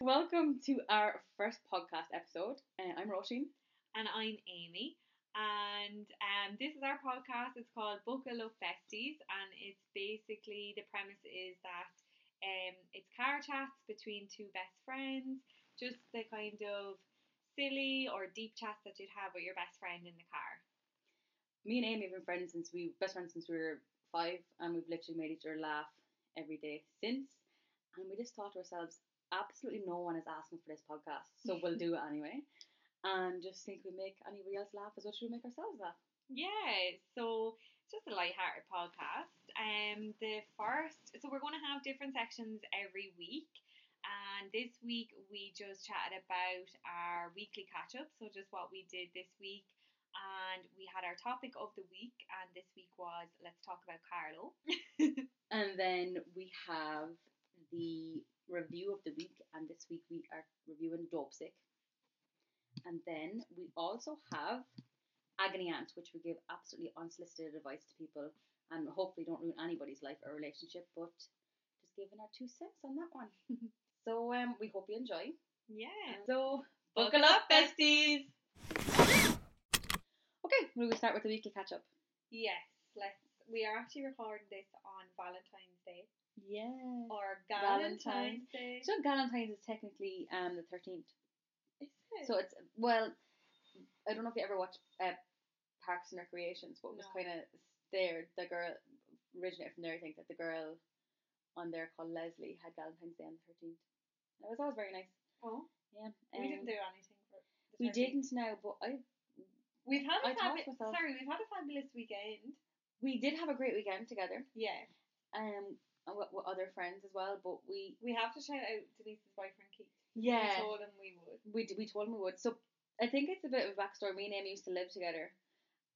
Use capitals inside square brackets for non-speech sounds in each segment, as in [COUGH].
Welcome to our first podcast episode. Uh, I'm Roisin. and I'm Amy. And um, this is our podcast. It's called Love Besties, and it's basically the premise is that um, it's car chats between two best friends, just the kind of silly or deep chats that you'd have with your best friend in the car. Me and Amy have been friends since we best friends since we were five, and we've literally made each other laugh every day since. And we just thought to ourselves, absolutely no one is asking for this podcast, so we'll do it anyway. And just think we make anybody else laugh as much as we make ourselves laugh. Yeah, so it's just a light-hearted podcast. Um, the first, so we're going to have different sections every week. And this week we just chatted about our weekly catch up, so just what we did this week. And we had our topic of the week, and this week was let's talk about Carlow. [LAUGHS] And then we have the review of the week, and this week we are reviewing Dopesick. And then we also have Agony Aunt, which we give absolutely unsolicited advice to people and hopefully don't ruin anybody's life or relationship, but just giving our two cents on that one. [LAUGHS] so um, we hope you enjoy. Yeah. So Buckle up, besties. Okay, we will we start with the weekly catch up? Yes, let's. We are actually recording this on Valentine's Day Yeah. or Valentine's. Valentine's Day. So Valentine's is technically um the thirteenth. Is it? So it's well, I don't know if you ever watched uh, Parks and Recreations, but it was No. kind of there. The girl originated from there. I think that the girl on there called Leslie had Valentine's Day on the thirteenth. It was always very nice. oh, Yeah, we um, didn't do anything for. We didn't now, but I We've had a fabu- sorry, we've had a fabulous weekend. we did have a great weekend together. Yeah, Um, and with, with other friends as well. But we we have to shout out Denise's boyfriend Keith. yeah we told him we would. we d- we told him we would. So I think it's a bit of a backstory. Me and Amy used to live together,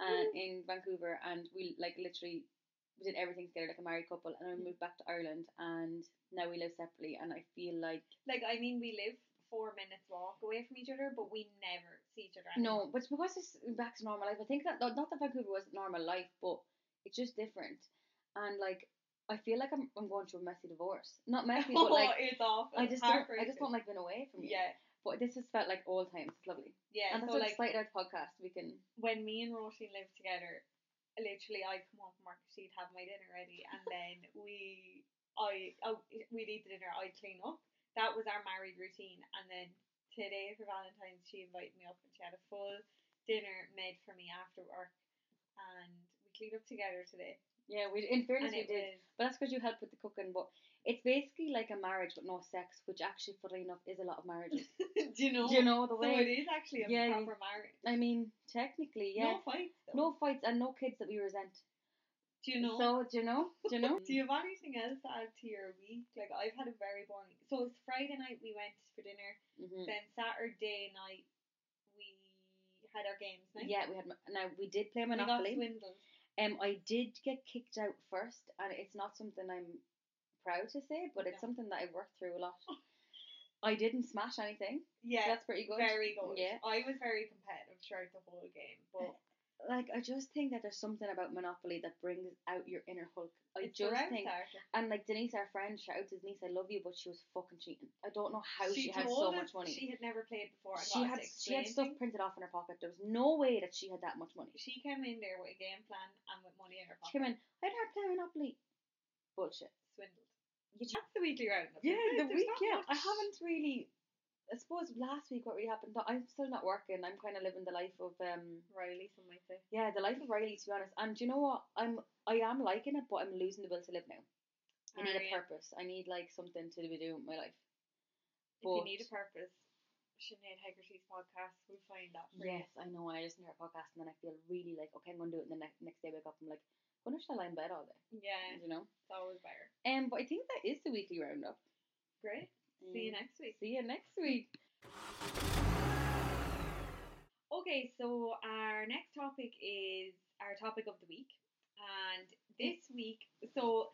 and Mm. in Vancouver, and we like literally we did everything together like a married couple. And then we moved back to Ireland, and now we live separately. And I feel like Like I mean, we live four minutes walk away from each other, but we never see each other. no, Anymore. but it's because it's back to normal life. I think that not that Vancouver was normal life, but it's just different. And like I feel like I'm I'm going through a messy divorce. Not [LAUGHS] messy, but oh, like it's awful. I just don't I just don't like being away from you. Yeah, But this has felt like old times. It's lovely. yeah. and that's so like excited about the podcast. We can when me and Roisin lived together, literally I'd come home from work, she'd have my dinner ready, and [LAUGHS] then we, I, oh, we'd eat the dinner, I'd clean up. That was our married routine, and then today for Valentine's, she invited me up, and she had a full dinner made for me after work, and we cleaned up together today. Yeah, we in fairness and we did. was But that's because you helped with the cooking. But it's basically like a marriage but no sex, which actually, funnily enough, is a lot of marriages. [LAUGHS] Do you know? Do you know the way? So it way? actually a Yeah, proper marriage. I mean, technically, yeah. No fights. Though. No fights and no kids that we resent. Do you know? So do you know? Do you know? [LAUGHS] Do you have anything else to add to your week? Like I've had a very boring. So it's Friday night we went for dinner. hmm Then Saturday night we had our games night. Yeah, we had now we did play Monopoly. we got swindled. Um, I did get kicked out first, and it's not something I'm proud to say, but it's something that I've worked through a lot. I didn't smash anything. Yeah, That's pretty good. very good. Yeah. I was very competitive throughout the whole game, but [LAUGHS] Like I just think that there's something about Monopoly that brings out your inner Hulk. I it's just round think. And like Denise, our friend, shout out to Denise, I love you, but she was fucking cheating. I don't know how she, she had so much money. She had never played before. She had she had stuff printed off in her pocket. There was no way that she had that much money. She came in there with a game plan and with money in her pocket. She came in, I had her playing Monopoly. Bullshit. swindled. You That's the weekly roundup. yeah, the week. Yeah, I haven't really. I suppose last week what really happened. I'm still not working. I'm kind of living the life of um. Riley, some might say. Yeah, the life of Riley. To be honest, and do you know what? I'm I am liking it, but I'm losing the will to live now. I need a you? purpose. I need like something to be doing with my life. If you need a purpose, Sinead Hegarty's podcast will find that for you. Yes, I know. And I listen to her podcast, and then I feel really like, okay, I'm gonna do it. And the next next day, I wake up, I'm like, wonder should I lie in bed all day? Yeah, You know. it's always better. Um, but I think that is the weekly roundup. Great. See you Um, next week. See you next week. Okay, so our next topic is our topic of the week. And this week, so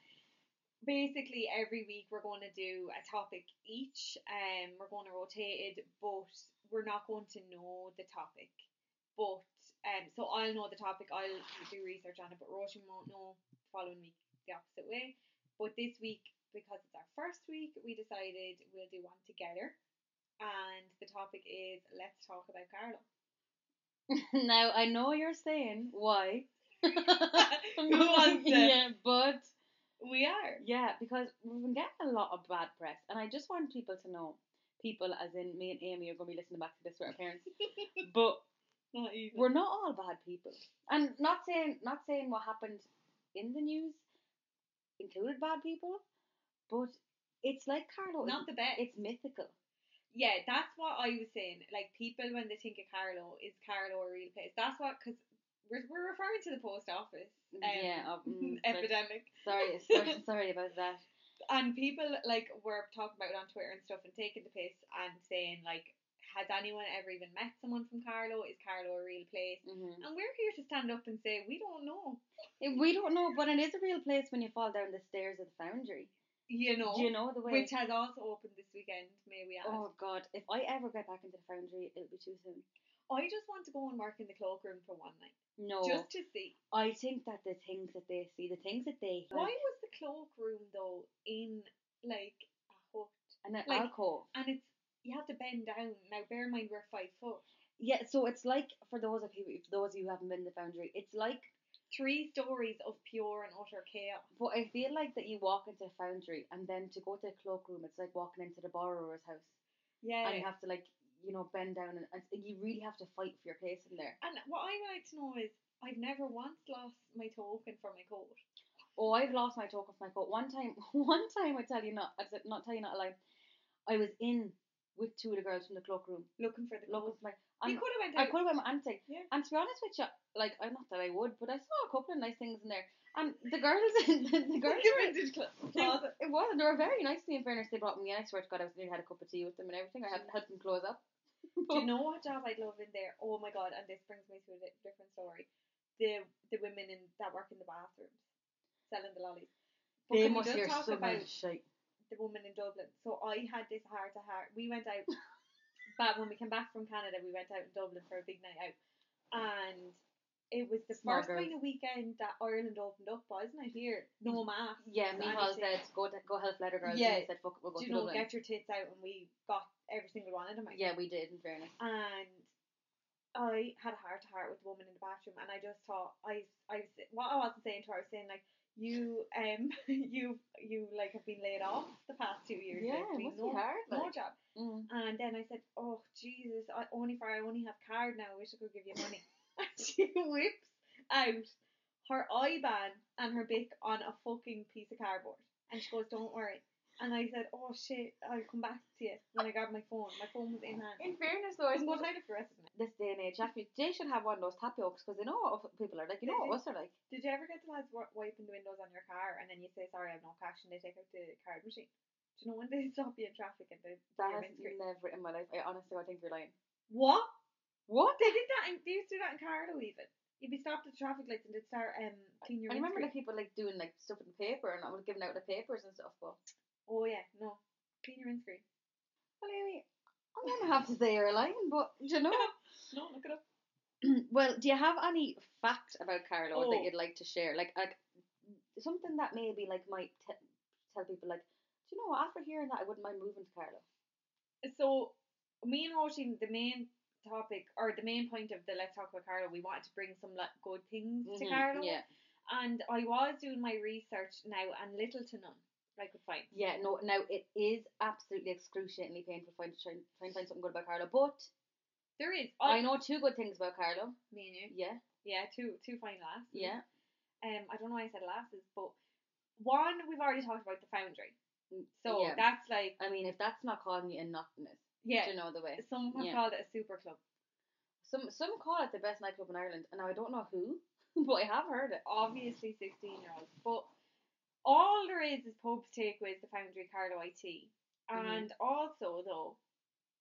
basically every week we're going to do a topic each. Um, we're going to rotate it, but we're not going to know the topic. But um, so I'll know the topic. I'll do research on it, but Roisin won't know the following week the opposite way. But this week, because it's our first week, we decided we'll do one together. and the topic is let's talk about Carlow. [LAUGHS] now I know you're saying why. [LAUGHS] Who [LAUGHS] wants to? Yeah, but We are. yeah, because we've been getting a lot of bad press, and I just want people to know, people as in me and Amy are going to be listening back to this with our parents, but Not we're not all bad people, and not saying not saying what happened in the news included bad people, but it's like Carlow. not the best. it's mythical. Yeah, that's what I was saying. Like people when they think of Carlow, is Carlow a real place? That's what because we're we're referring to the post office. Um, Yeah, uh, [LAUGHS] mm, epidemic. Sorry, [LAUGHS] sorry, sorry about that. And people like were talking about it on Twitter and stuff and taking the piss and saying like, has anyone ever even met someone from Carlow? Is Carlow a real place? hmm And we're here to stand up and say we don't know. We don't know, but it is a real place when you fall down the stairs of the foundry. You know. Do you know the way? Which has also opened this weekend, may we add. Oh God! If I ever get back into the foundry, it'll be too soon. I just want to go and work in the cloakroom for one night. No, Just to see. I think that the things that they see, the things that they Why was the cloakroom though in like a hut? and an like- alcove. And it's you have to bend down. Now bear in mind we're five foot. Yeah, so it's like for those of you, those of you who haven't been in the foundry, it's like. Three stories of pure and utter chaos. But I feel like that you walk into a foundry and then to go to a cloakroom, it's like walking into the borrower's house, Yeah. and you have to like you know bend down and, and you really have to fight for your place in there. And what I would like to know is I've never once lost my token for my coat. Oh, I've lost my token for my coat. One time, [LAUGHS] one time I tell you not, I said not tell you not a lie. I was in with two of the girls from the cloakroom Looking for the looking coat. for my. You could have went I could have went my auntie. Yeah. And to be honest with you, like I'm not that I would, but I saw a couple of nice things in there. And the girls, [LAUGHS] the, the girls, vintage closet. it was, they were very nice to me. In fairness, they brought me. in. I swear to God, I was nearly had a cup of tea with them and everything. I had helped them close up. Do you [LAUGHS] know what job I'd love in there? Oh my god! And this brings me to a different story. The the women in that work in the bathrooms selling the lollies. But They must hear so much the woman in Dublin? So I had this heart to heart. We went out, [LAUGHS] but when we came back from Canada, we went out in Dublin for a big night out, and it was the Small first girls. kind of weekend that Ireland opened up, wasn't it? Here, no mm. mask. Yeah, Michal said go to, go help letter girls. Yeah. and said fuck it, we'll go Do you know, Dublin. get your tits out, and we got every single one of them out. Yeah, we did. In fairness. and I had a heart to heart with the woman in the bathroom, and I just thought I, I was what I wasn't saying to her, I was saying like you, um, [LAUGHS] you, you like have been laid off the past two years. Yeah, it must be no, hard. no job. Mm. And then I said, oh Jesus, I only for I only have card now. I wish I could give you money. [LAUGHS] and she whips out her IBAN and her bic on a fucking piece of cardboard, and she goes, don't worry. And I said, oh shit, I'll come back to you when I grab my phone. My phone was in hand. In fairness, though, I suppose going to for the rest of the night. this day and age, actually, they should have one of those tapiokes because they know what people are like. You know what us are like. Did you ever get the lads wi- wiping the windows on your car and then you say, sorry, I have no cash, and they take out the card machine? Do you know when they [LAUGHS] stop you in traffic and they That has never in my life. I honestly, I think you're lying. What? What? They did that. In, they used to do that in Carlow even. You'd be stopped at the traffic lights and they'd start um clean your I remember windscreen. like people like doing like stuff in paper and I was giving out the papers and stuff. But Oh yeah, no, clean your windscreen. well, anyway, I'm gonna have to say you're lying. But do you know? [LAUGHS] No, look it up. [CLEARS THROAT] well, do you have any fact about Carlow Oh. that you'd like to share? Like, like something that maybe like might t- tell people like, do you know what? After hearing that, I wouldn't mind moving to Carlow. So me and Roisin, the main topic or the main point of the Let's Talk About Carlow, we wanted to bring some like good things to Mhm, Carlow. Yeah, And I was doing my research now, and little to none I could find. yeah. No, now it is absolutely excruciatingly painful trying to try, trying to find something good about Carlow. But There is. I know two good things about Carlow. Me and you. Yeah, Yeah, two two fine lasses. yeah. Um, I don't know why I said lasses, but one we've already talked about the foundry. Mm, So yeah. that's like I mean, if that's not calling you a nothingness, yeah. you know the way? Some Yeah. called it a super club. Some some call it the best nightclub in Ireland, and now I don't know who, [LAUGHS] but I have heard it. Obviously, sixteen year olds, but all there is is pubs, takeaways, the foundry, Carlow IT, Mm-hmm. and also though,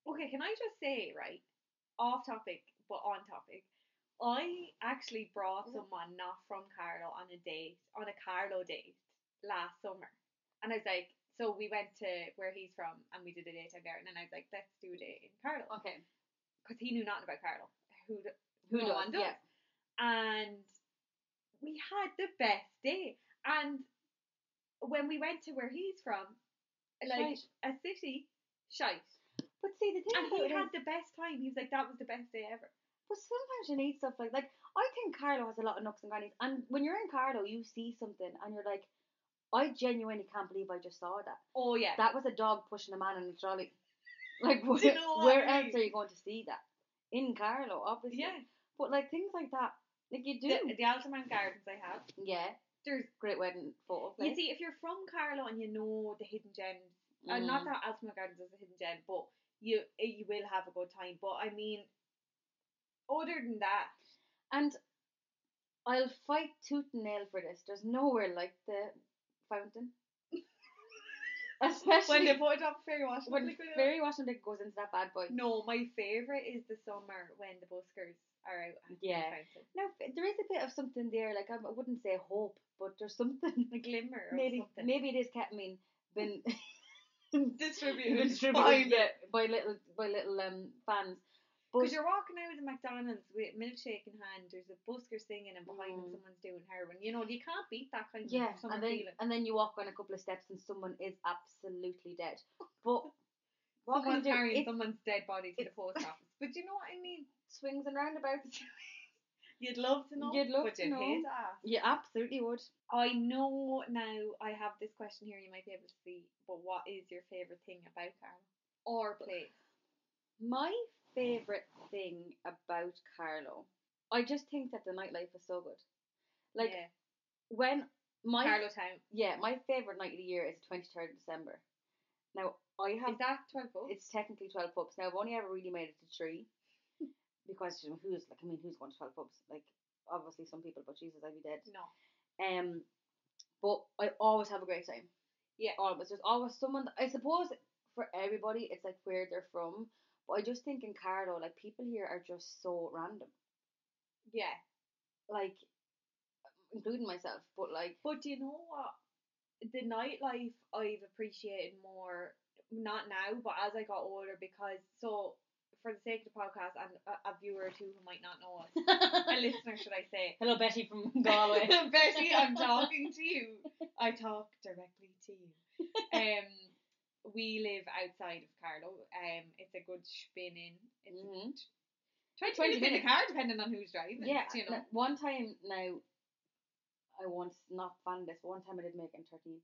okay, can I just say right, off topic but on topic. I actually brought Yeah. someone not from Carlow on a date, on a Carlow date last summer. And I was like, so we went to where he's from and we did a date together. And then I was like, let's do a date in Carlow. Okay, Because he knew nothing about Carlow. Who, d- who no does? one does. Yeah. And we had the best day. And when we went to where he's from, like Shite. a city, shite. But see, the thing And he had is- the best time. He was like, that was the best day ever. But sometimes you need stuff like like I think Carlow has a lot of nooks and crannies, and when you're in Carlow, you see something and you're like, I genuinely can't believe I just saw that. Oh yeah. That was a dog pushing a man in a trolley. [LAUGHS] Like where, you know where I else are you going to see that? In Carlow, obviously. yeah. But like things like that, like you do. The, the Altamont Gardens I have. yeah, There's great wedding photo. you place. see if you're from Carlow and you know the hidden gems. Uh, Mm. not that Altamont Gardens is a hidden gem, but you eh, you will have a good time. But I mean, other than that, And I'll fight tooth and nail for this. There's nowhere like the fountain. Especially when they put it up Fairy Wash, when Fairy Washington goes into that bad boy. No, my favourite is the summer when the buskers are out Yeah. Now there is a bit of something there. Like I wouldn't say hope, but there's something. A glimmer or maybe something. maybe it is ketamine been [LAUGHS] [LAUGHS] distributed. yeah, by little by little um fans. Because you're walking out of the McDonald's with milkshake in hand, there's a busker singing, and behind them Mm. someone's doing heroin. You know, you can't beat that kind yeah, of summer and then feeling. and then you walk on a couple of steps and someone is absolutely dead. But [LAUGHS] what can Someone's you carrying someone's dead body to the post [LAUGHS] office. But you know what I mean? swings and roundabouts. [LAUGHS] You'd love to know. You'd love but to you'd know. hate ask. You absolutely would. I know now. I have this question here. You might be able to see. But what is your favorite thing about Carlow or place? My favorite thing about Carlow, I just think that the nightlife is so good. Like yeah. when my Carlow Town. yeah, my favorite night of the year is twenty third of December. Now I have Is that twelve bucks? it's technically twelve pubs. Now I've only ever really made it to three [LAUGHS] because you know, who's like I mean who's going to twelve pubs? Like obviously some people, but Jesus, I'd be dead. no. Um, but I always have a great time. Yeah. Always. There's always someone. I suppose for everybody, it's like where they're from. But I just think in Carlow, like people here are just so random. Yeah. Like, including myself. But like, But do you know what? The nightlife I've appreciated more, not now, but as I got older, because so for the sake of the podcast and a, a viewer or two who might not know us, a [LAUGHS] listener should I say, hello Betty from Galway. [LAUGHS] Betty, I'm talking to you. [LAUGHS] I talk directly to you. Um, we live outside of Carlow. Um, it's a good spin in. It's Mhm. 20, 20 minutes in the car, depending on who's driving. yeah. you know. one time now, I once not fan this. But one time I did make it in thirteen.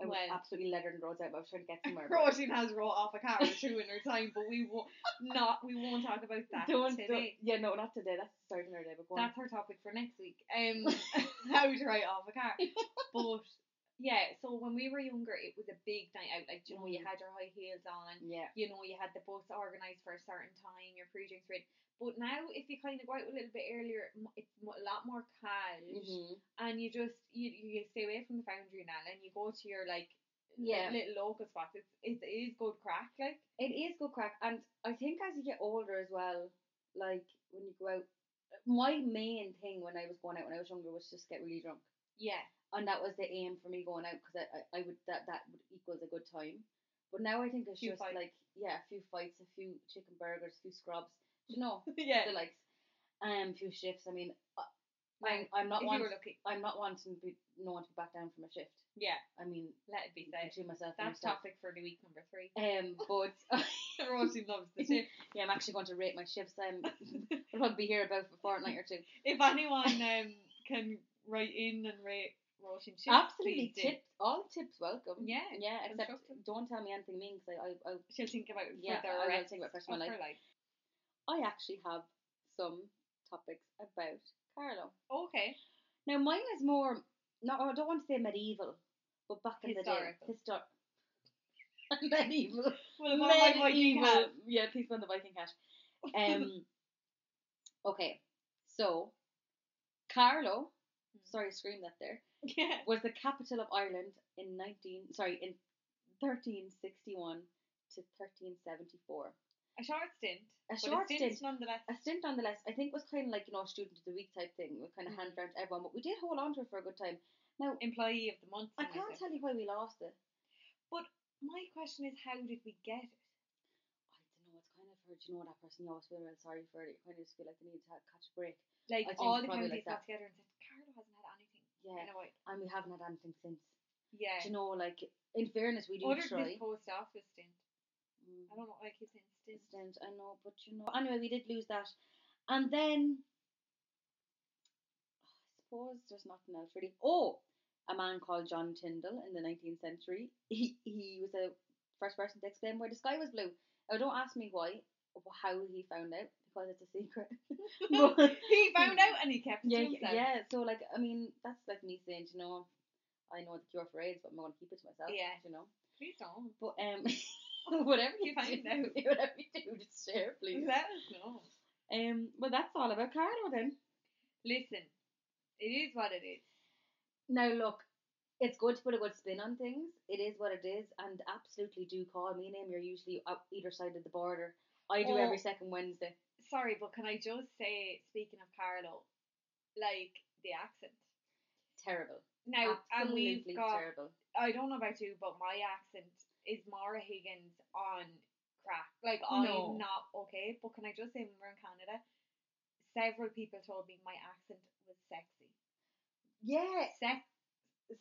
I was Well. absolutely leathered and roads out. But I was trying to get somewhere. [LAUGHS] Roisin has wrote off a car two in her time, but we won't not we won't talk about that [LAUGHS] Don't, today. don't, yeah, no, not today. That's the start our day. But go on. That's our topic for next week. Um, [LAUGHS] how to write off a car. But yeah, so when we were younger, it was a big night out. Like you know, you Mm. had your high heels on. Yeah. You know, you had the bus organised for a certain time. Your pre-drinks ready. But now, if you kind of go out a little bit earlier, it's a lot more cash, hmm and you just you you stay away from the foundry now, and you go to your like Yeah. little local spots. It's it is good crack, like It is good crack, and I think as you get older as well, like when you go out, my main thing when I was going out when I was younger was just get really drunk, yeah. And that was the aim for me going out because I, I, I would that that would equals a good time. But now I think it's Few just fights. like yeah, a few fights, a few chicken burgers, a few scrubs, you know, [LAUGHS] yeah. the likes, um, few shifts. I mean, uh, I'm I'm not if you one. lucky. I'm not wanting to be no one to be back down from a shift. Yeah, I mean, let it be said. between myself That's topic for the week number three. Um, but [LAUGHS] Rosie loves the shift. [LAUGHS] yeah, I'm actually going to rate my shifts. I'm I'll probably be here about a fortnight or two. If anyone um can write in and rate Rosie shifts, Absolutely, tips. All tips welcome. Yeah, yeah. Except constructive. don't tell me anything mean because I, I, I, She'll think about it Yeah, for the I will think about it for of of my her life. I actually have some topics about Carlow. Okay. Now mine is more. No, I don't want to say medieval, but back in Historical. the day, histor- [LAUGHS] medieval. Well, if I might medieval. have. Yeah, please put on the Viking hat. Um. [LAUGHS] okay, so Carlow. Sorry, scream that there. [LAUGHS] yeah. was the capital of Ireland in 19 sorry in 1361 to 1374. A short stint. A short a stint, stint. nonetheless. A stint nonetheless, I think was kind of like you know student of the week type thing. We kind of Mhm. handed around to everyone, but we did hold on to it for a good time. Now Employee of the month. I can't tell you why we lost it. But my question is, how did we get it? I don't know. It's kind of hurt. You know that person. You always feel real sorry for it. You kind of just feel like they need to catch a break. Like all the counties like got together and said, Carlow hasn't had anything Yeah, in a while. and we haven't had anything since. Yeah. Do you know, like in fairness, we do Other try. this post office stint. I don't mm. know like, I keep saying stint. I know, but you know. Anyway, we did lose that, and then I suppose there's nothing else really. Oh, a man called John Tyndall in the 19th century. He he was the first person to explain why the sky was blue. Now, don't ask me why, how he found out, because it's a secret. But- [LAUGHS] [LAUGHS] he found out and he kept it yeah, to himself. yeah. So like, I mean, that's like me saying, you know, I know the cure for AIDS, but I'm gonna keep it to myself. Yeah. you know. Please don't. But um, [LAUGHS] whatever you find do, out. whatever you do, just share, please. Let us know. Um, well, that's all about Carlow then. Listen, it is what it is. Now look, it's good to put a good spin on things. It is what it is, and absolutely do call me name. You're usually up either side of the border. I do Oh. every second Wednesday. Sorry, but can I just say, speaking of Carlow, like the accent. Terrible. Now, and Absolutely we've got, terrible. I don't know about you, but my accent is Mara Higgins on crack. Like, No. I'm not okay, but can I just say, when we're in Canada, several people told me my accent was sexy. Yeah, Sex.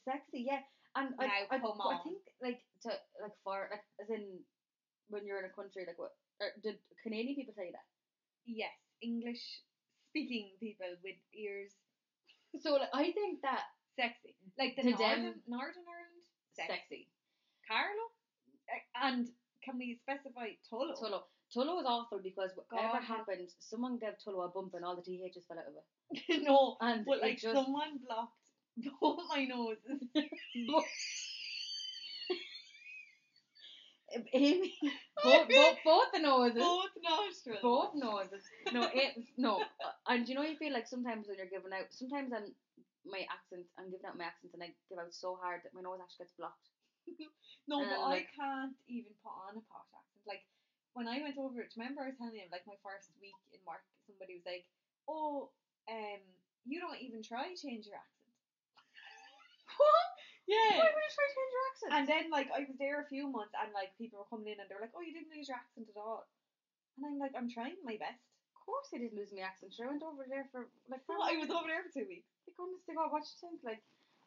sexy. Yeah, and I, Now, I, I on. think like to like for like as in when you're in a country like what or did Canadian people say that? Yes, English speaking people with ears. So like, I think that Sexy. Like the To Northern, them, Northern Ireland? Sexy. sexy. Carlow? Uh, And can we specify Tullow? Tullow. Tullow was awful because whatever God. happened, someone gave Tullow a bump and all the THs fell out of it. [LAUGHS] no, And but it like just someone blocked [LAUGHS] both my noses. [LAUGHS] Amy, [LAUGHS] both, both, both the noses. both nostrils. Both noses. No, it no. And you know, you feel like sometimes when you're giving out, sometimes I'm my accent, I'm giving out my accent, and I give out so hard that my nose actually gets blocked. [LAUGHS] No, And but I like- can't even put on a posh accent. Like when I went over, do you remember I was telling you like my first week in work, somebody was like, "Oh, um, you don't even try to change your accent." [LAUGHS] What? Yeah. Why would you try to change your accent? And then like I was there a few months, and like people were coming in, and they were like, "Oh, you didn't lose your accent at all." And I'm like, "I'm trying my best." of course, I didn't lose my accent. Sure, I went over there for like. For [LAUGHS] I was over there for two weeks. Like, honest to God, what you think? Like,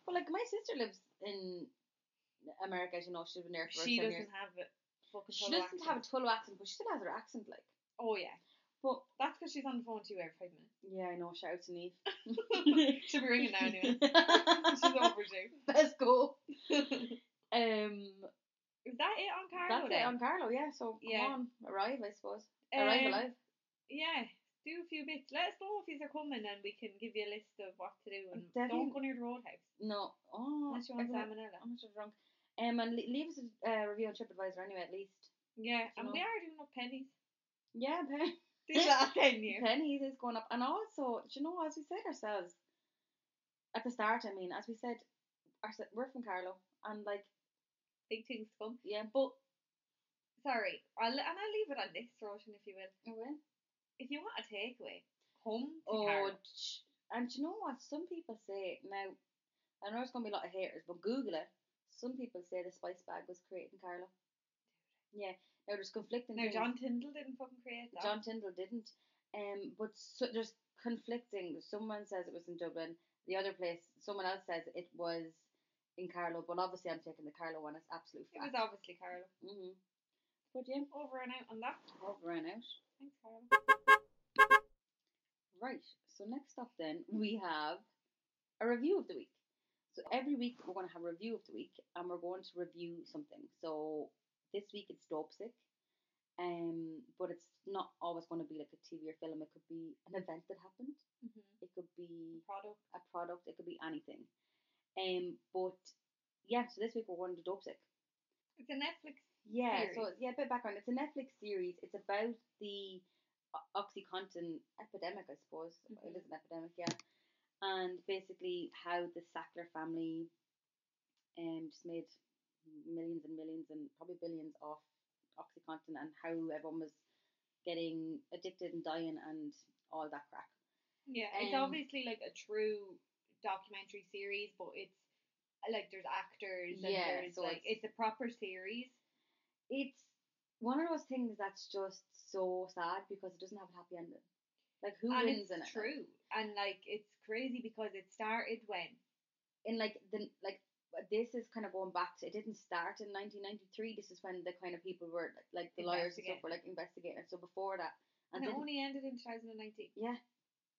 but like my sister lives in America, as you know, she's been there for She about 10 doesn't years. have a fucking. She doesn't have a accent. Tullow accent, but she still has her accent. Like, Oh yeah, but that's because she's on the phone to you every five minutes. yeah, I know. Shout out to Neve. [LAUGHS] She'll be ringing now anyway. [LAUGHS] She's overdue. Let's go. [LAUGHS] Um, Is that it on Carlow? that's it on Carlow. Yeah. So come Yeah. on, arrive, I suppose. Arrive Um, alive. Yeah, do a few bits. Let us know if these are coming, and we can give you a list of what to do. And Definitely. don't go near the roadhouse No. Oh, unless you want salmonella. I'm not drunk. Um, and leave us a uh, review on TripAdvisor anyway, at least. Yeah, and know. we are doing up pennies. Yeah, Pen- This last ten years. pennies is going up, and also, do you know, as we said ourselves at the start, I mean, as we said, our, we're from Carlow, and like, Big things to come. yeah, But sorry, I'll and I'll leave it on this, Roisin, if you will. okay. If you want a takeaway, come to Oh, Carlow. and do you know what? Some people say now. I know there's gonna be a lot of haters, but Google it. Some people say the spice bag was created in Carlow. Yeah. Now there's conflicting. Now things. John Tyndall didn't fucking create that. John Tyndall didn't. Um, but so, there's conflicting. Someone says it was in Dublin. The other place, someone else says it was in Carlow. But obviously, I'm taking the Carlow one. It's absolute it was obviously Carlow. Mm-hmm. But yeah, Over and out on that. over and out. Thanks, Carlow. Right. So next up, then we have a review of the week. So every week we're going to have a review of the week, and we're going to review something. So this week it's Dopesick. Um, but it's not always going to be like a TV or film. It could be an event that happened. Mm-hmm. It could be Product. a product. It could be anything. Um, but yeah. So this week we're going to Dopesick. It's a Netflix. Yeah. So yeah, a bit of background. It's a Netflix series. It's about the OxyContin epidemic, I suppose. Mhm. It is an epidemic, yeah. And basically how the Sackler family um just made millions and millions and probably billions off OxyContin and how everyone was getting addicted and dying and all that crap. Yeah, it's Um, obviously like a true documentary series, but it's like there's actors and Yeah, there's so like it's- it's, a proper series. It's one of those things that's just so sad because it doesn't have a happy ending. Like who and wins it's in it? true. And like it's crazy because it started when in like the like this is kind of going back to it didn't start in 1993. This is when the kind of people were like, the lawyers and stuff were like investigating. So before that, And, and, it only ended in 2019. yeah,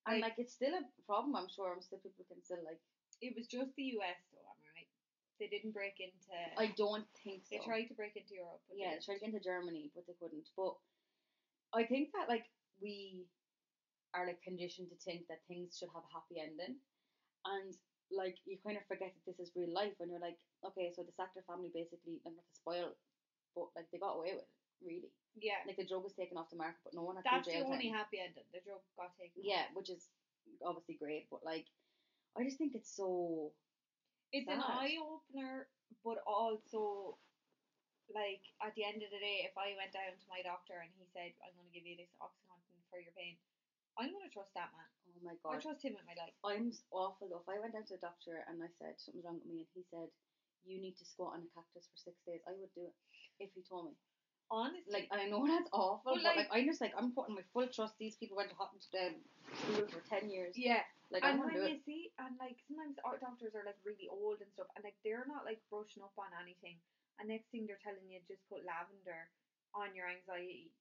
and like- like it's still a problem. I'm sure. I'm still people can still like. It was just the US though, am I right? They didn't break into. I don't think so. They tried to break into Europe. But Yeah, they they tried to get into Germany, but they couldn't. But I think that like we are like conditioned to think that things should have a happy ending, and like you kind of forget that this is real life, and you're like, okay, so the Sackler family basically like not to spoil, but like they got away with it, really. Yeah, Like the drug was taken off the market, but no one had that's to the only time. happy ending. The drug got taken. Yeah, which is obviously great, but like I just think it's so it's an eye opener, but also like at the end of the day, if I went down to my doctor and he said, "I'm going to give you this oxycontin for your pain," I'm going to trust that man. oh my god. I trust him with my life. I'm s- awful though. If I went down to the doctor and I said something's wrong with me and he said, You need to squat on a cactus for six days, I would do it if he told me. Honestly, Like and I know [LAUGHS] that's awful, But, but, like, like- I'm just like I'm putting my full trust. These people went to hot um, school for ten years. yeah. Like I and want when do you it. see, and like sometimes our doctors are like really old and stuff, and like they're not like brushing up on anything. And next thing they're telling you just put lavender on your anxiety,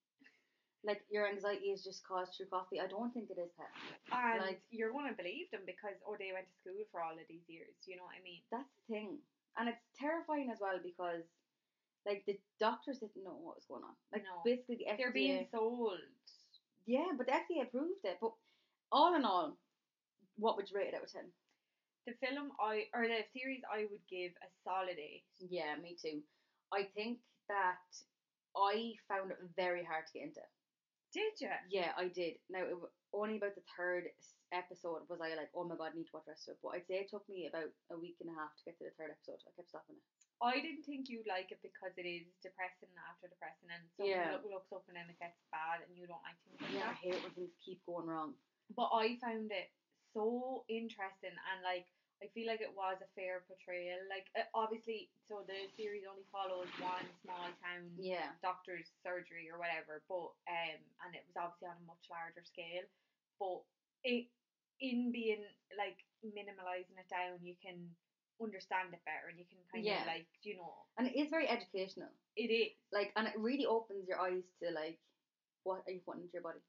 Like your anxiety is just caused through coffee. I don't think it is Pet. and Like- you're gonna believe them because oh they went to school for all of these years. You know what I mean? That's the thing, and it's terrifying as well because. Like the doctors didn't know what was going on. Like No. basically the FDA. They're being sold. yeah, but the FDA approved it. But all in all, what would you rate it out of ten? The film I or the series I would give a solid eight. Yeah, me too. I think that I found it very hard to get into. Did you? Yeah, I did. Now, it, only about the third episode was I like, oh my god, I need to watch the rest of it. But I'd say it took me about a week and a half to get to the third episode. I kept stopping it. I didn't think you'd like it because it is depressing after depressing, and so Yeah. look, looks up and then it gets bad, and you don't like things like Yeah, I hate when things keep going wrong. But I found it so interesting, and like I feel like it was a fair portrayal. Like uh, obviously, so the series only follows one small town Yeah. doctor's surgery or whatever, but um, and it was obviously on a much larger scale. But it in being like minimalizing it down, you can understand it better, and you can kind Yeah. of like you know And it is very educational. it is Like, and it really opens your eyes to like, what are you putting into your body?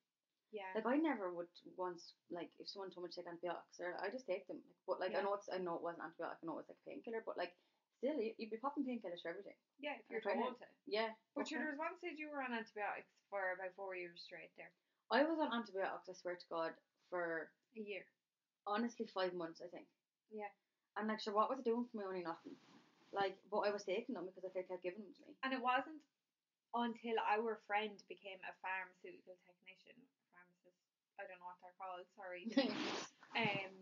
Yeah. Like, I never would once like if someone told me to take antibiotics, or I just take them. Like, but like, Yeah. I know it's I know it wasn't antibiotic. I know it was like a painkiller, but like, still, you, you'd be popping painkillers for everything. Yeah, if you're told to. Yeah. But okay. sure, there was one stage you were on antibiotics for about four years straight there. I was on antibiotics, I swear to God, for A year. honestly five months, I think. Yeah. And like, sure, what was it doing for me? Only nothing. Like, but I was taking them because I think kept giving them to me. And it wasn't until our friend became a pharmaceutical technician, I don't know what they're called, sorry. [LAUGHS] um,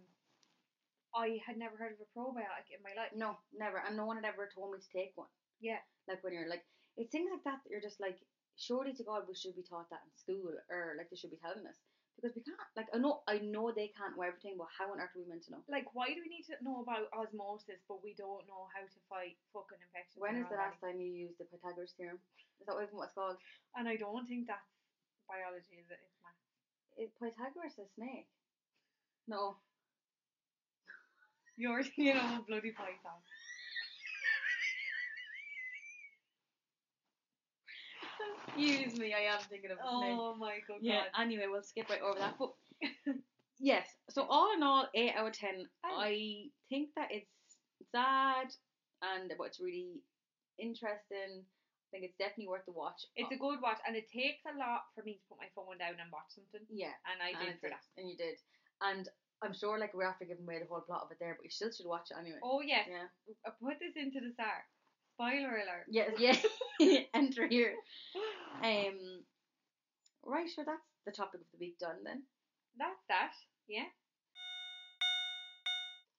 I had never heard of a probiotic in my life. no, never. And no one had ever told me to take one. Yeah. Like when you're like, it's things like that that you're just like, surely to God we should be taught that in school, or like they should be telling us because we can't. Like I know, I know they can't know everything, but how on earth are we meant to know? Like, why do we need to know about osmosis, but we don't know how to fight fucking infections? When is the last time you used the Pythagoras theorem? Is that even what it's called? And I don't think that's biology, is it? It's. Is Pythagoras a snake? No. You're, you [LAUGHS] know, bloody python. Excuse me, I am thinking of a snake. Oh my god. Yeah, anyway, we'll skip right over that. But [LAUGHS] yes, so all in all, 8 out of 10. Oh. I think that it's sad and what's really interesting. I think it's definitely worth the watch. It's a good watch, and it takes a lot for me to put my phone down and watch something, yeah, and I did it for did, that. and you did. And I'm sure like we're after giving away the whole plot of it there, but you still should watch it anyway. Oh yes, Yeah. I put this into the star. Spoiler alert. Yes, yeah. [LAUGHS] [LAUGHS] Enter here. Um right, sure that's the topic of the week done then. That's that. Yeah.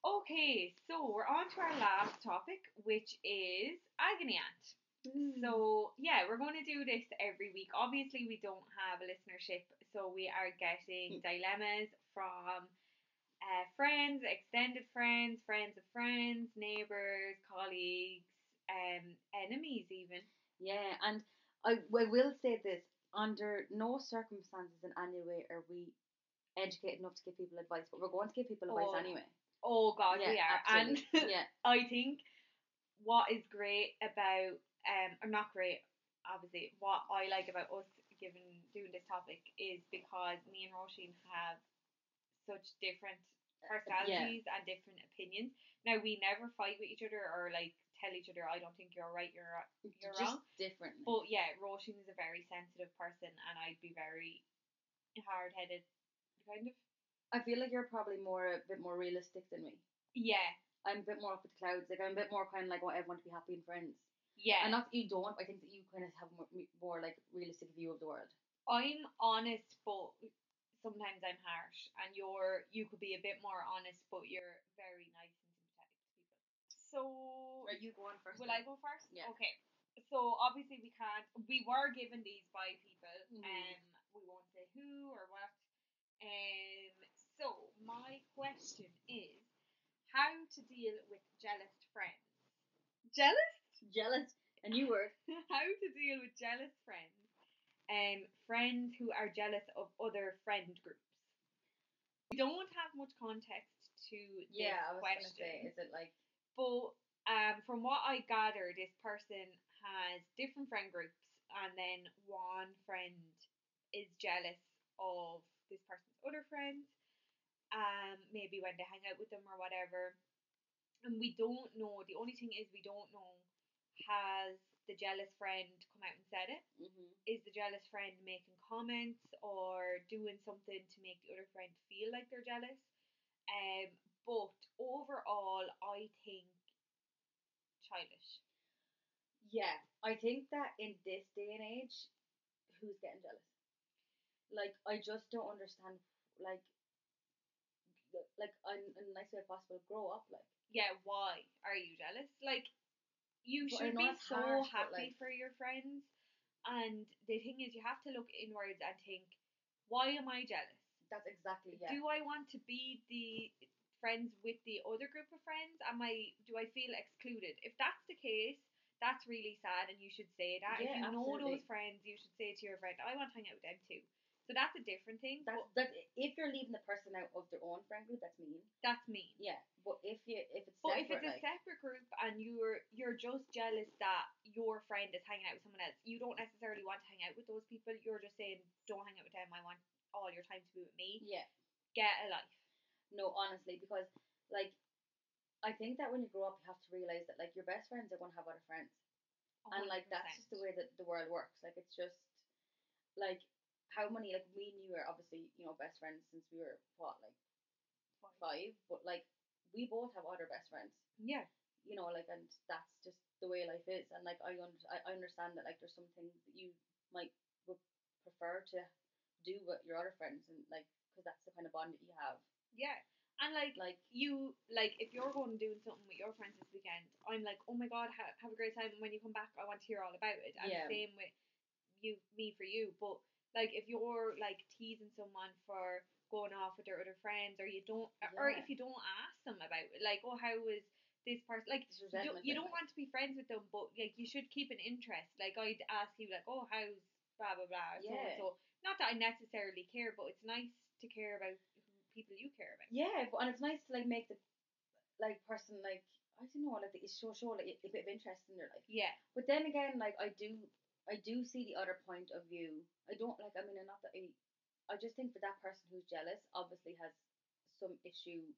Okay, so we're on to our last topic, which is agony aunt. So yeah, we're going to do this every week. Obviously, we don't have a listenership, so we are getting dilemmas from uh, friends, extended friends, friends of friends, neighbors, colleagues, um, enemies, even. Yeah, and I, I will say this: under no circumstances in any way are we educated enough to give people advice, but we're going to give people advice Oh, anyway. Oh God, yeah, we are, absolutely. and yeah, [LAUGHS] I think what is great about um, or not great, obviously, what I like about us given doing this topic is because me and Roisin have such different personalities and different opinions. Now we never fight with each other or like tell each other I don't think you're right, you're you're Just wrong. different. But yeah, Roisin is a very sensitive person, and I'd be very hard headed, kind of. I feel like you're probably more a bit more realistic than me. Yeah, I'm a bit more up with the clouds. Like I'm a bit more kind of like what everyone to be happy and friends. Yeah. And not that you don't. I think that you kind of have more, more like realistic view of the world. I'm honest, but sometimes I'm harsh, and you're you could be a bit more honest, but you're very nice and sympathetic to people. So Are you going first? will I go first? Yeah. Okay. So obviously we can't. We were given these by people. Mhm. Um, we won't say who or what. Um. So my question is, how to deal with jealous friends? Jealous? Jealous. A new word. how to deal with jealous friends um friends who are jealous of other friend groups we don't have much context to this Yeah, I was question say, is it like but um from what i gather this person has different friend groups and then one friend is jealous of this person's other friends um maybe when they hang out with them or whatever and we don't know the only thing is we don't know has the jealous friend come out and said it hmm is the jealous friend making comments or doing something to make the other friend feel like they're jealous um but overall i think childish Yeah, I think that in this day and age, who's getting jealous? Like, I just don't understand. Like, like the nicest way possible, grow up. Like, yeah why are you jealous like you But should be so harsh, happy like- for your friends and the thing is you have to look inwards and think why am i jealous that's exactly yeah. do I want to be the friends with the other group of friends? Am I do I feel excluded? If that's the case, that's really sad and you should say that. Yeah, if you know those friends, you should say to your friend, I want to hang out with them too. So that's a different thing. That's but that. If you're leaving the person out of their own friend group, that's mean. that's mean. Yeah, but if you if it's But separate, if it's a like, separate group and you're you're just jealous that your friend is hanging out with someone else, you don't necessarily want to hang out with those people. You're just saying, don't hang out with them. I want all your time to be with me. yeah, Get a life. no, honestly, because like, I think that when you grow up, you have to realize that like your best friends are going to have other friends. and like that's just the way that the world works. Like it's just like how many like and you are obviously you know best friends since we were what like five, but like we both have other best friends. Yeah. You know, like and that's just the way life is. And like I un- I understand that like there's some things that you might would prefer to do with your other friends and like because that's the kind of bond that you have. Yeah. And like Like you like if you're going and doing something with your friends this weekend, I'm like, oh my god, ha- have a great time. And when you come back, I want to hear all about it. And Yeah. same with you, me for you. But like if you're like teasing someone for going off with their other friends, or you don't, or if you don't ask them about it, like, oh, how was this person? Like, this you don't, you don't want to be friends with them, but like you should keep an interest. Like I'd ask you, like, oh, how's blah blah blah. So Yeah. and so. Not that I necessarily care, but it's nice to care about people you care about. Yeah, but and it's nice to like make the like person like I don't know like you show show like a bit of interest in their life. Yeah. But then again, like I do, I do see the other point of view. I don't like. I mean, I'm not that. I, I just think for that person who's jealous, obviously has some issue.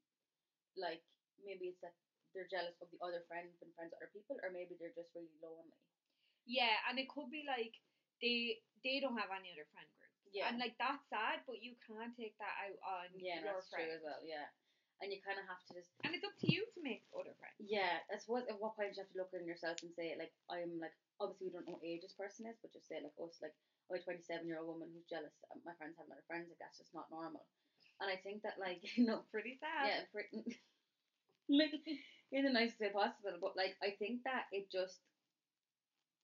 Like maybe it's that they're jealous of the other friend and friends with other people, or maybe they're just really lonely. Yeah, and it could be like they they don't have any other friend group. Yeah. And like that's sad, but you can't take that out on Yeah, your that's friend. true as well. Yeah, and you kind of have to just. And it's up to you to make other friends. Yeah, that's what. At what point you have to look in yourself and say like I'm like obviously we don't know what age this person is, but just say like oh it's like oh a 27 year old woman who's jealous. My friends have other friends. Like that's just not normal. And I think that like [LAUGHS] you know Pretty sad. yeah, for, [LAUGHS] like in the nicest way possible. But like, I think that it just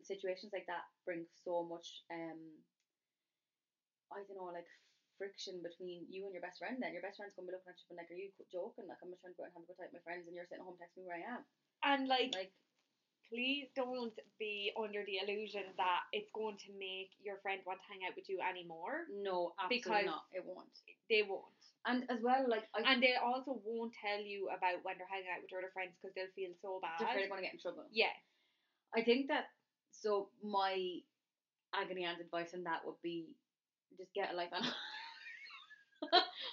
situations like that bring so much um, I don't know, like friction between you and your best friend. Then your best friend's gonna be looking at you and like, are you joking? Like I'm just trying to go out and have a good time with my friends, and you're sitting home texting me where I am. And like, Like, please don't be under the illusion that it's going to make your friend want to hang out with you anymore. No, absolutely not. It won't. They won't. And as well, like I And they also won't tell you about when they're hanging out with their other friends because they'll feel so bad. they're afraid they're going to get in trouble. Yeah. I think that so my agony aunt advice on that would be just get a life on.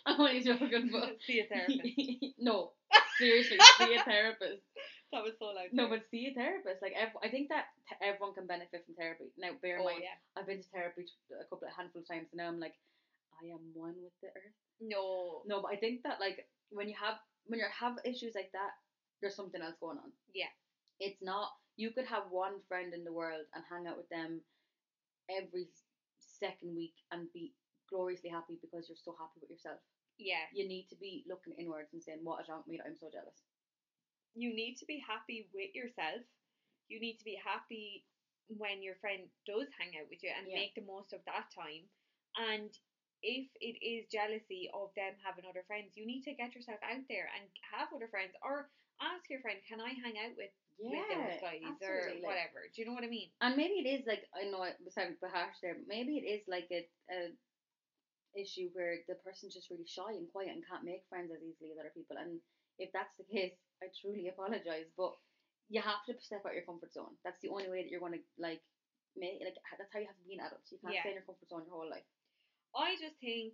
I'm only joking, but See a therapist. [LAUGHS] no, seriously, see a therapist. [LAUGHS] that was so loud. No, but see a therapist. Like ev- I think that t- everyone can benefit from therapy. Now, bear in oh mind, yeah. I've been to therapy t- a couple of handful of times, and now I'm like, I am one with the earth. No. No, but I think that like when you have when you have issues like that, there's something else going on. Yeah. It's not you could have one friend in the world and hang out with them every second week and be gloriously happy because you're so happy with yourself. Yeah. You need to be looking inwards and saying, What is wrong with me I'm so jealous? You need to be happy with yourself. You need to be happy when your friend does hang out with you and Yeah. make the most of that time. And if it is jealousy of them having other friends, you need to get yourself out there and have other friends or ask your friend, Can I hang out with, with those guys or absolutely, like- whatever? Do you know what I mean? And maybe it is like I know it sounds harsh there, but maybe it is like a, a issue where the person's just really shy and quiet and can't make friends as easily as other people. And if that's the case, I truly apologize, but you have to step out your comfort zone. That's the only way that you're going to like make like that's how you have to be an adult. You can't Yeah. stay in your comfort zone your whole life. I just think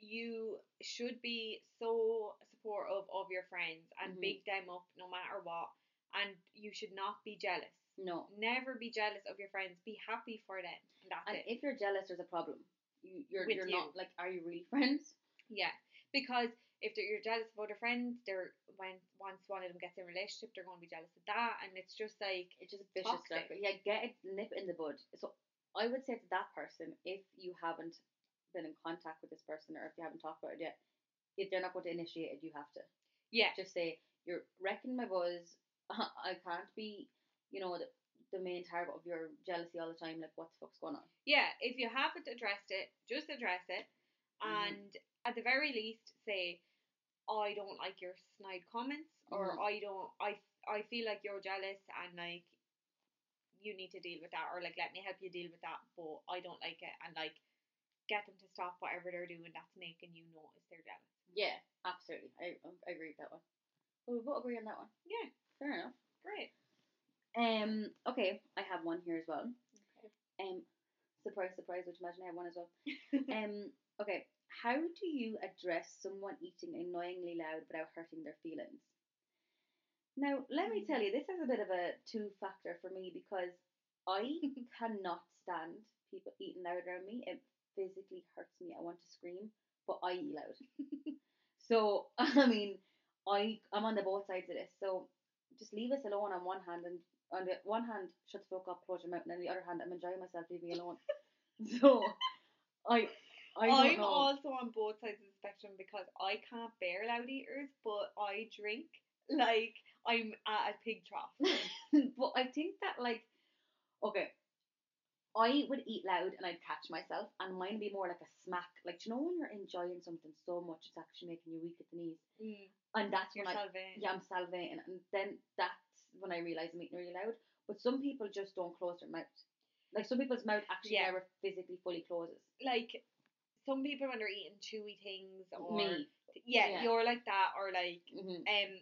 you should be so supportive of your friends and Mhm. big them up no matter what. And you should not be jealous. No. Never be jealous of your friends. Be happy for them. And that's And it. if you're jealous, there's a problem. You, you're you're you. not like, are you really [LAUGHS] friends? Yeah. Because if they're, you're jealous of other friends, they're when once one of them gets in a relationship, they're going to be jealous of that, and it's just like It's just a vicious Toxic. circle. Yeah, get it, nip in the bud. So I would say to that person, if you haven't been in contact with this person or if you haven't talked about it yet, if they're not going to initiate it, you have to yeah, just say you're wrecking my buzz. [LAUGHS] I can't be, you know, the, main target of your jealousy all the time. Like, what the fuck's going on? yeah. If you haven't addressed it, just address it, Mhm. and at the very least, say, I don't like your snide comments, or Mhm. I don't, I, I feel like you're jealous, and like you need to deal with that, or like let me help you deal with that, but I don't like it, and like get them to stop whatever they're doing that's making you notice they're jealous. Yeah, absolutely. I, I agree with that one. Well, we both agree on that one. Yeah. Fair enough. Great. Um. Okay, I have one here as well. Okay. Um. Surprise, surprise. Which imagine I have one as well. [LAUGHS] um. Okay. How do you address someone eating annoyingly loud without hurting their feelings? Now, let me tell you, this is a bit of a two factor for me because I [LAUGHS] cannot stand people eating loud around me. It physically hurts me. I want to scream, but I eat loud. [LAUGHS] so, I mean, I I'm on the both sides of this. So, just leave us alone on one hand, and on the one hand, shut the fuck up, close your mouth, and on the other hand, I'm enjoying myself, leave me alone. [LAUGHS] so, I I know. also on both sides of the spectrum because I can't bear loud eaters, but I drink like I'm at a pig trough. [LAUGHS] but I think that like okay. I would eat loud and I'd catch myself and mine would be more like a smack. Like do you know when you're enjoying something so much it's actually making you weak at the knees. Mm, And that's you're when I salvating. yeah, I'm salivating and then that's when I realise I'm eating really loud. But some people just don't close their mouth. Like some people's mouth actually Yeah. never physically fully closes. Like some people when they're eating chewy things or Me. Yeah, Yeah. you're like that or like hmm um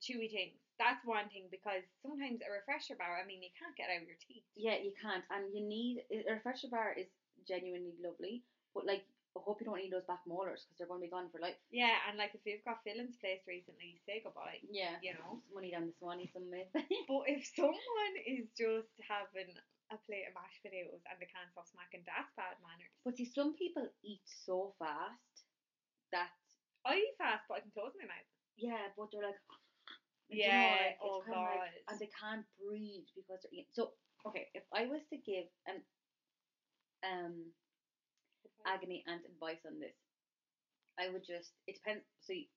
chewy things. That's one thing because sometimes a refresher bar, I mean you can't get out of your teeth. Yeah, you can't. And you need a refresher bar is genuinely lovely, but like I hope you don't need those back molars because they're going to be gone for life. Yeah, and like if you've got fillings placed recently, say goodbye. Yeah. You know. Money down the swanny some myth. [LAUGHS] But if someone is just having a plate of mashed potatoes and they can't stop smacking, that's bad manners. but see, some people eat so fast that I eat fast, but I can close my mouth. yeah, but they're like, you know, Yeah, like, oh kinda like- God. and they can't breathe because they're eating. So okay, if I was to give an um agony and advice on this, I would just it depends. So you-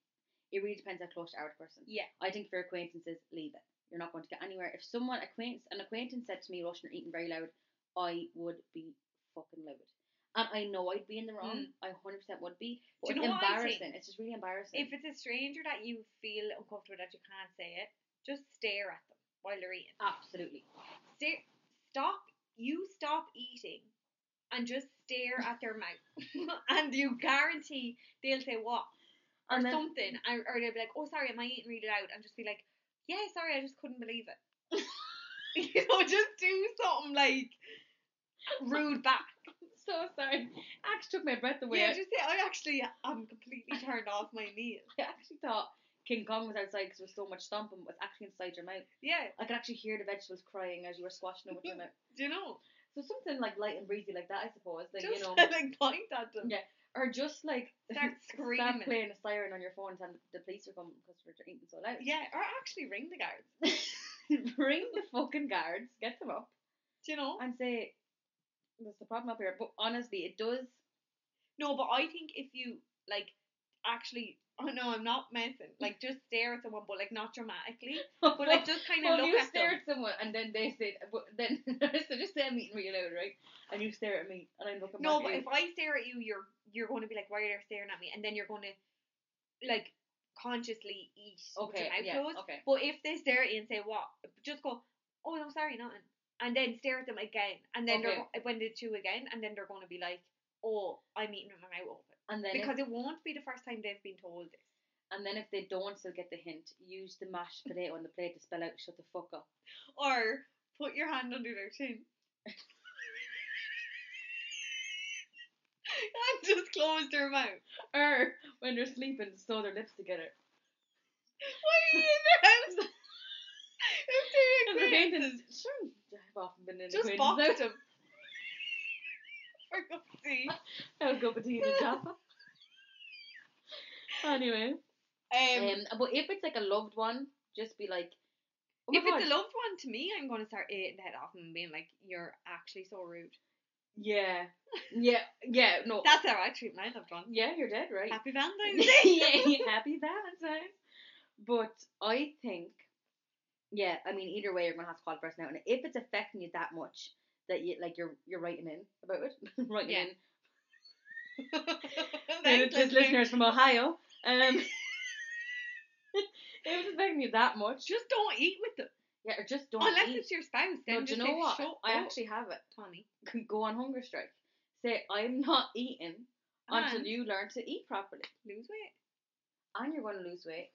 it really depends how close you are to the person. Yeah. I think for acquaintances, leave it. You're not going to get anywhere. If someone acquaintance an acquaintance said to me, "Roisin, eating very loud," I would be fucking livid. And I know I'd be in the wrong. I 100% would be. But Hmm. You it's know what I embarrassing. It's just really embarrassing. If it's a stranger that you feel uncomfortable that you can't say it, just stare at them. while they're eating. Absolutely. Stare, stop. You stop eating, and just stare at their mouth, [LAUGHS] and you guarantee they'll say what or then- something, or, or they'll be like, "Oh, sorry, am I eating really loud?" And just be like, "Yeah, sorry, I just couldn't believe it." [LAUGHS] you know, just do something like rude back. So sorry. Actually took my breath away. Yeah, just say, "I actually am completely turned off my meal." [LAUGHS] I actually thought King Kong was outside because there was so much stomping, but it's actually inside your mouth. Yeah, I could actually hear the vegetables crying as you were squashing them with your mouth. do you know? So something like light and breezy like that, I suppose. Like just you know, [LAUGHS] like point at them. Yeah. or just like [LAUGHS] Start screaming, start playing a siren on your phone and the police are coming because we're eating so loud. Yeah, or actually ring the guards. [LAUGHS] ring the fucking guards, get them up, Do you know? and say, "There's a problem up here." But honestly, it does. No, but I think if you like actually, oh no, I'm not messing. Like just stare at someone, but like not dramatically, [LAUGHS] but like just kind of well, look you at stare them. at someone and then they say, but then [LAUGHS] so just say I'm eating really loud, right? And you stare at me and I'm looking No, but at if I stare at you, you're you're going to be like, why are they staring at me? And then you're going to like consciously eat you. with Okay, your mouth yeah, closed. okay. But if they stare at you and say what, just go, oh I'm sorry, nothing, and then stare at them again, and then they're when they do again, and then they're going to be like, oh, I'm eating with my mouth open And then because if, it won't be the first time they've been told this. and then if they don't still get the hint, use the mashed potato on the plate to spell out "shut the fuck up." Or put your hand under their chin. [LAUGHS] and just close their mouth. Or when they're sleeping, sew their lips together. Why are you in their house? [LAUGHS] if they're acquaintances, sure, I've often been in just box them. For God's sake. I'll go between the Jaffa. Anyway, Um, um, but if it's like a loved one, just be like, oh my if it's a loved one to me, I'm going to start eating the head off and being like, you're actually so rude. yeah, yeah, yeah, no, [LAUGHS] That's how I treat my loved one. yeah, you're dead right. Happy Valentine's [LAUGHS] Day. yeah, [LAUGHS] happy Valentine's. But I think, yeah, I mean, either way, you're gonna have to call the person out, and if it's affecting you that much that you like, you're you're writing in about it, [LAUGHS] writing Yeah. in. [LAUGHS] Thanks, There's listener. listeners from Ohio. Um, if it's affecting you that much, Just don't eat with them. yeah, or just don't Unless eat. it's your spouse. Then no, do you know what? I actually have it. Tony, Go on hunger strike. Say I'm not eating until you learn to eat properly, lose weight. and you're going to lose weight.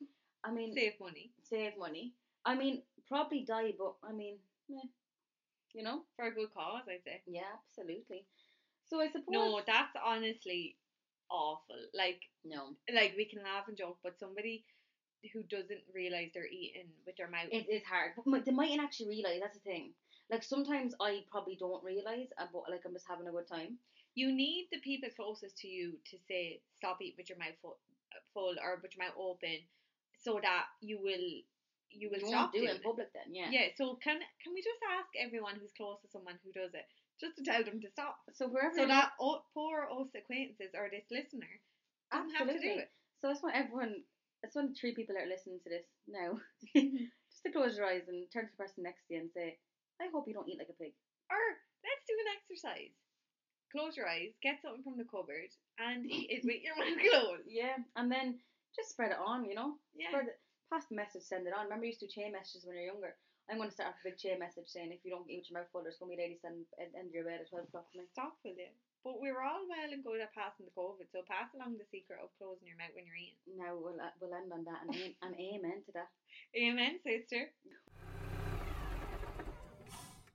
I mean, Save money. save money. I mean, probably die, but I mean, meh. You know? For a good cause, I'd say. Yeah, absolutely. So I suppose. No, that's honestly awful. Like, no. like we can laugh and joke, but somebody who doesn't realize they're eating with their mouth. It is hard, but they mightn't actually realize. That's the thing. Like sometimes I probably don't realize, uh, but like I'm just having a good time. you need the people closest to you to say stop eating with your mouth full, full or with your mouth open, so that you will you will stop do doing it in public then, yeah. Yeah. So can can we just ask everyone who's close to someone who does it just to tell them to stop, So wherever so that o- poor us acquaintances or this listener doesn't have to do Absolutely. it. So I just want everyone. I just want the three people that are listening to this now, [LAUGHS] [LAUGHS] just to close your eyes and turn to the person next to you and say, "I hope you don't eat like a pig." Or let's do an exercise. Close your eyes, get something from the cupboard, and eat it with your [LAUGHS] mouth closed. Yeah, and then just spread it on. You know, Yeah. spread it, pass the message, send it on. Remember, you used to do chain messages when you're younger. I'm going to start off a big chain message saying, "If you don't eat with your mouth full, there's going to be lady standing at end of your bed at twelve o'clock tonight." Stop with it. But we are all well and good at passing the COVID, so pass along the secret of closing your mouth when you're eating. Now we'll uh, we'll end on that and aim, and amen to that. Amen, sister.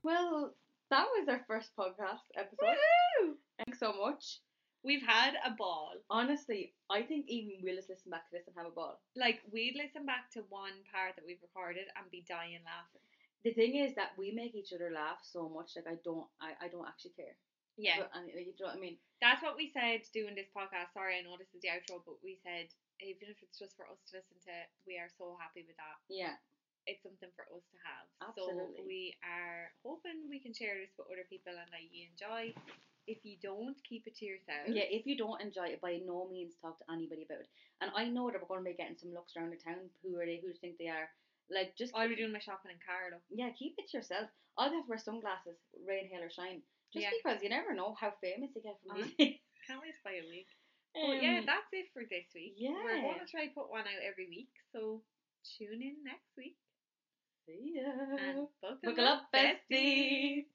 Well, that was our first podcast episode. Woohoo! Thanks so much. We've had a ball. Honestly, I think even we'll just listen back to this and have a ball. Like we'd listen back to one part that we've recorded and be dying laughing. The thing is that we make each other laugh so much. Like I don't, I, I don't actually care. Yeah, But, and, you know what I mean? that's what we said doing this podcast. Sorry, I know this is the outro, but we said even if it's just for us to listen to, we are so happy with that. Yeah. It's something for us to have. Absolutely. So we are hoping we can share this with other people and that you enjoy. If you don't, keep it to yourself. Yeah, if you don't enjoy it, by no means talk to anybody about it. And I know that we're going to be getting some looks around the town. Who are they? Who do you think they are? Like, just I'll be doing my shopping in Carlow. yeah, keep it to yourself. I'll have to wear sunglasses, rain, hail, or shine, just Yeah. because you never know how famous you get from Uh-huh. these. [LAUGHS] Can't wait by a week. But yeah, Um, that's it for this week. Yeah, We're going to try and put one out every week, so tune in next week. See ya. And buckle, Buckle up, besties.